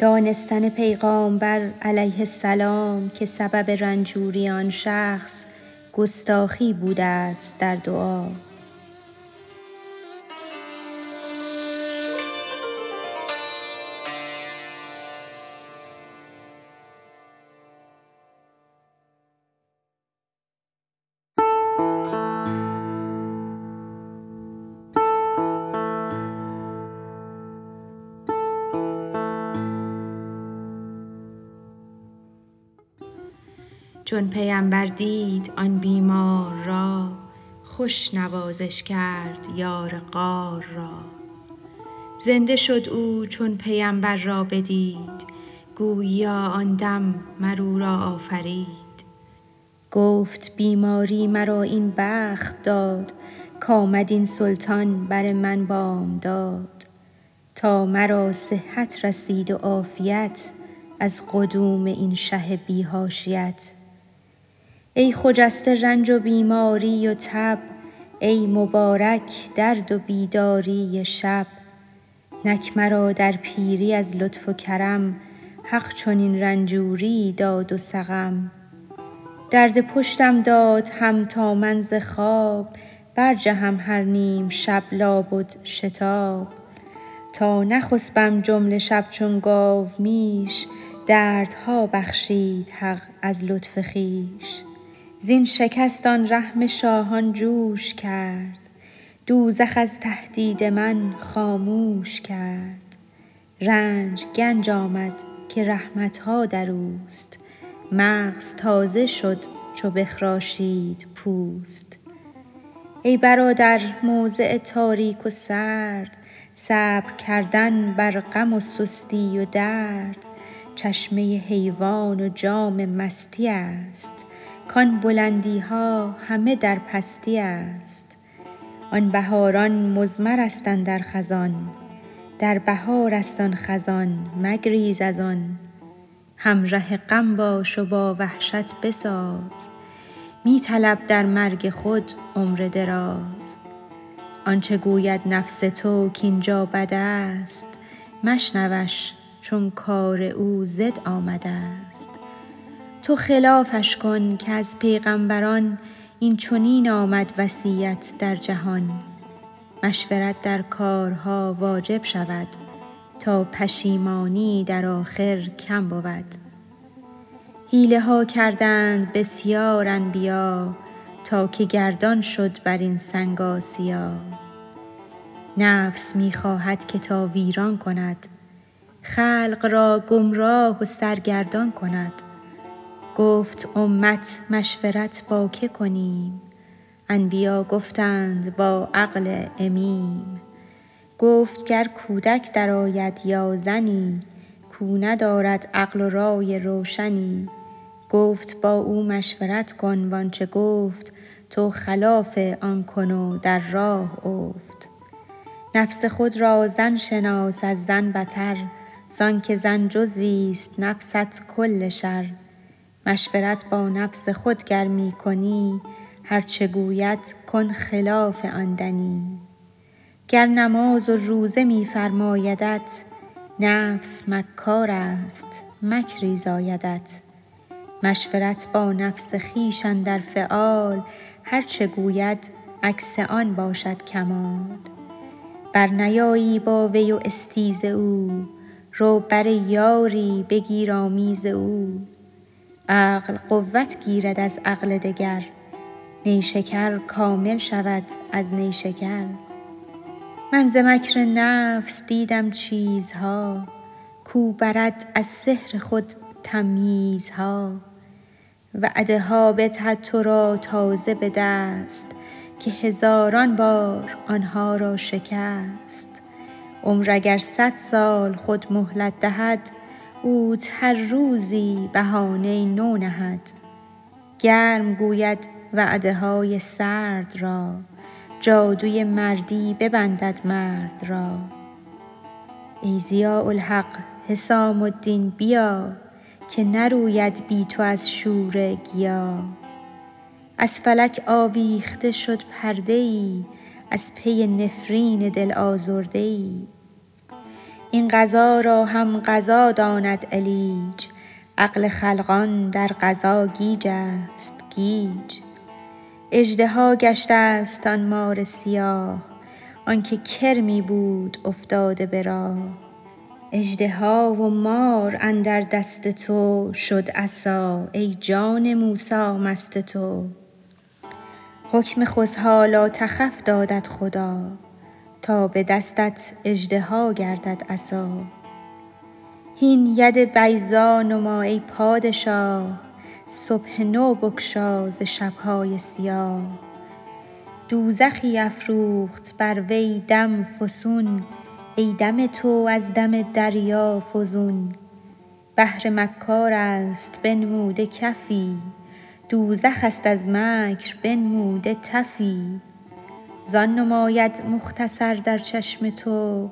دانستن پیغامبر علیه السلام که سبب رنجوری آن شخص گستاخی بوده است در دعا. چون پیمبر دید آن بیمار را خوش نوازش کرد یار غار را. زنده شد او چون پیمبر را بدید گوییا آن دم مر او را آفرید. گفت بیماری مرا این بخت داد کآمد این سلطان بر من بامداد تا مرا صحت رسید و عافیت از قدوم این شه بی حاشیت ای خجسته رنج و بیماری و تب ای مبارک درد و بیداری شب. نک مرا در پیری از لطف و کرم حق چنین رنجوریی داد و سقم. درد پشتم داد هم تا من ز خواب برجهم هر نیم شب لابد شتاب. تا نخسبم جمله شب چون گاومیش دردها بخشید حق از لطف خویش. زین شکست آن رحم شاهان جوش کرد. دوزخ از تهدید من خاموش کرد. رنج گنج آمد که رحمت ها در اوست. مغز تازه شد چو بخراشید پوست. ای برادر موضع تاریک و سرد. صبر کردن بر غم و سستی و درد. چشمه حیوان و جام مستی است. کان بلندی ها همه در پستی است. آن بهاران مضمر است اندر خزان در بهار است آن خزان مگریز از آن. همره غم باش و با وحشت بساز می طلب در مرگ خود عمر دراز. آنچ گوید نفس تو کاین جا بد است مشنوش چون کار او ضد آمده است. تو خلافش کن که از پیغامبران این چنین آمد وصیت در جهان. مشورت در کارها واجب شود تا پشیمانی در آخر کم بود. حیله ها کردند بسیار انبیا تا که گردان شد بر این سنگ آسیا. نفس می خواهد که تا ویران کند خلق را گمراه و سرگردان کند. گفت امت مشورت با که کنیم؟ انبیا گفتند با عقل امیم. گفت گر کودک درآید یا زنی کو ندارد عقل و رای روشنی. گفت با او مشورت کن و آنچ گفت تو خلاف آن کن و در راه افت. نفس خود را زن شناس از زن بتر زانک زن جزویست نفست کل شر. مشورت با نفس خود گر می کنی هر چه گوید کن خلاف آن دنی. گر نماز و روزه می فرمایدت نفس مکار است مکری زایدت مشورت با نفس خویش اندر فعال هر چه گوید عکس آن باشد کمال. برنیایی با وی و استیز او رو بر یاری بگیر آمیز او. عقل قوت گیرد از عقل دگر. نیشکر کامل شود از نیشکر. من ز مکر نفس دیدم چیزها کو برد از سحر خود تمییزها. وعده ها بدهد تو را تازه به دست که هزاران بار آنها را شکست. عمر اگر صد سال خود مهلت دهد اوت هر روزی بهانه نو نهد. گرم گوید وعده های سرد را. جادوی مردی ببندد مرد را. ای ضیاء الحق حسام الدین بیا که نروید بی تو از شوره گیا. از فلک آویخته شد پرده ای از پی نفرین دل آزرده ای این قضا را هم قضا داند علیج. عقل خلقان در قضا گیج است گیج. اژدها گشته است آن مار سیاه آنکه کرمی بود افتاده به راه. اژدها و مار اندر دست تو شد عصا ای جان موسی مست تو. حکم خذها لا تخف دادت خدا. تا به دستت اژدها گردد عصا. هین ید بیضا نما ای پادشاه صبح نو بگشا ز شبهای سیاه. دوزخی افروخت بر وی دم فسون ای دم تو از دم دریا فزون. بحر مکار است بنموده کفی دوزخ است از مکر بنموده تفی. زان نماید مختصر در چشم تو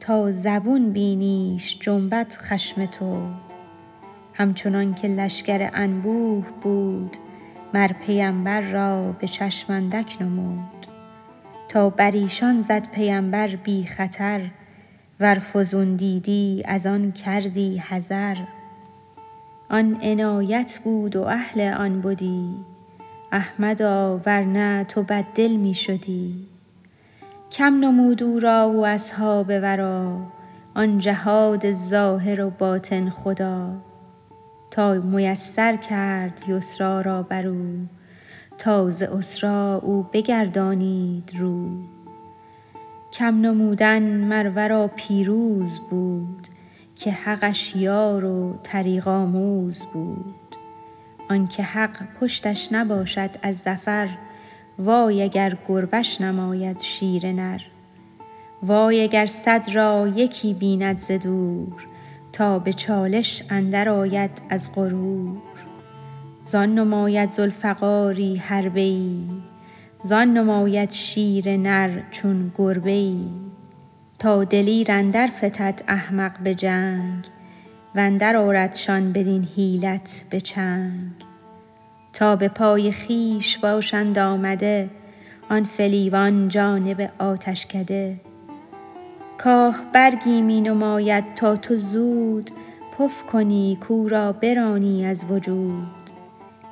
تا زبون بینیش جنبد خشم تو. همچنان که لشکر انبوه بود مر پیمبر را به چشم اندک نمود. تا بر ایشان زد پیمبر بی خطر ور فزون دیدی از آن کردی حذر. آن عنایت بود و اهل آن بدی احمدا ور نه تو بد دل می شدی. کم نمود او را و اصحاب ورا آن جهاد ظاهر و باطن خدا. تا میسر کرد یسری را بر او تا ز عسری او بگردانید رو. کم نمودن مر ورا پیروز بود که حقش یار و طریق آموز بود. آنکه حق پشتش نباشد از ظفر وای اگر گربش نماید شیر نر. وای اگر صد را یکی بیند ز دور تا به چالش اندر آید از غرور. زان نماید ذوالفقاری حربه ای زان نماید شیر نر چون گربه ای. تا دلیر اندر فتد احمق به جنگ واندر آردشان بدین حیلت به چنگ. تا به پای خویش باشند آمده آن فلیوان جانب آتشکده کاه برگی می نماید تا تو زود پف کنی کاو را برانی از وجود.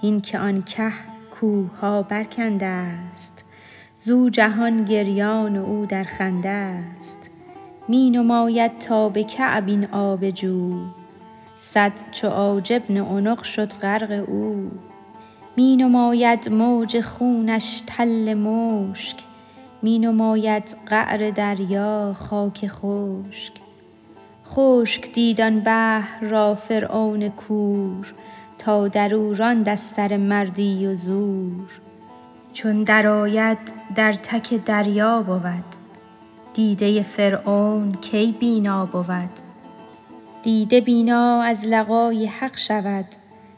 هین که آن که کوه برکنده است زو جهان گریان و او در خنده است. می نماید تا به کعب این آب جو صد چو عاج بن عنق شد غرق او. می نماید موج خونش تل مشک می نماید قعر دریا خاک خشک. خشک دید بحر را فرعون کور تا در او راند از سر مردی و زور. چون درآید در تک دریا بود دیده فرعون کی بینا بود؟ دیده بینا از لقای حق شود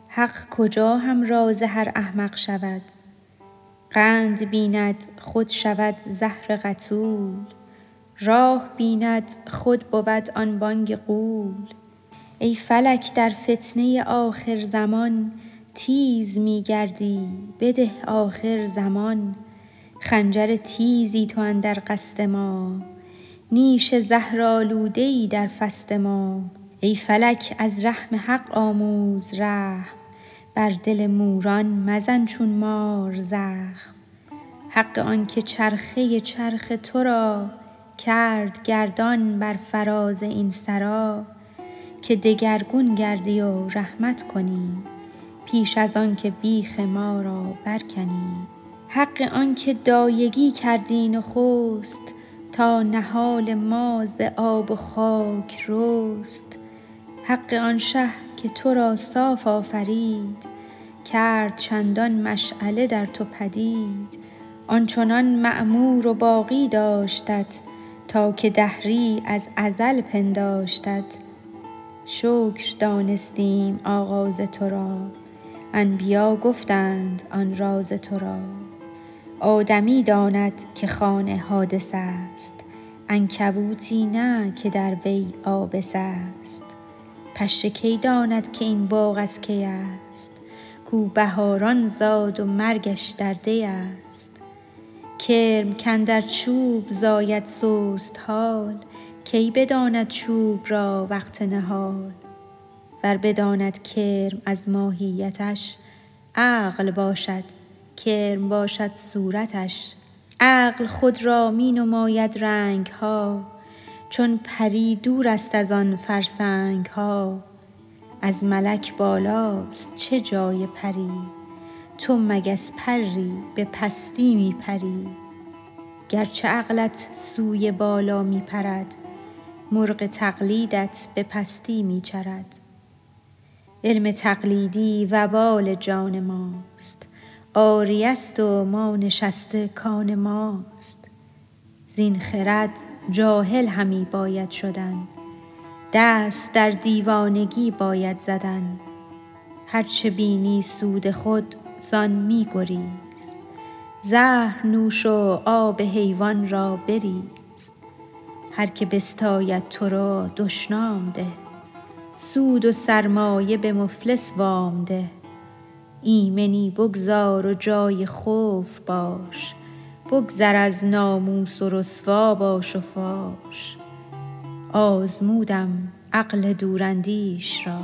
حق کجا همراز هر احمق شود. قند بیند خود شود زهر قتول راه بیند خود بود آن بانگ غول ای فلک در فتنه آخرزمان تیز می گردی بده آخرزمان خنجر تیزی تو اندر قصد ما نیش زهرآلوده ای در فصد ما. ای فلک از رحم حق آموز رحم بر دل موران مزن چون مار زخم. حق آنکه چرخه چرخ تو را کرد گردان بر فراز این سرا. که دگرگون گردی و رحمت کنی پیش از آنکه بیخ ما را برکنی. حق آنکه دایگی کردی نخست تا نهال ما ز آب و خاک رست. حق آن شه که تو را صاف آفرید کرد چندان مشعله در تو پدید. آنچنان معمور و باقی داشتت تا که دهری از ازل پنداشتت. شکر دانستیم آغاز تو را انبیا گفتند آن راز تو را. آدمی داند که خوان حادث است عنکبوتی نه که در وی آبس است. پشه کی داند که این باغ از کی است؟ کاو بهاران زاد و مرگش در دی است. کرم کاندر چوب زاید سست حال کی بداند چوب را وقت نهال؟ ور بداند کرم از ماهیتش عقل باشد کرم باشد صورتش. عقل خود را می نماید رنگ ها چون پری دور است از آن فرسنگ ها از ملک بالاست چه جای پری؟ تو مگس پری به پستی می پری. گرچه عقلت سوی بالا می پرد مرغ تقلیدت به پستی می چرد. علم تقلیدی وبال جان ماست عاریه است و ما نشسته کان ماست. زین خرد جاهل همی باید شدن. دست در دیوانگی باید زدن. هر چه بینی سود خود زان می گریز. زهر نوش و آب حیوان را بریز. هر که بستاید تو را دشنام ده. سود و سرمایه به مفلس وام ده. ایمنی بگذار و جای خوف باش. بگذر از ناموس و رسوا باش و فاش آزمودم عقل دوراندیش را.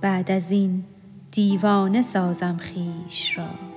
بعد از این دیوانه سازم خویش را.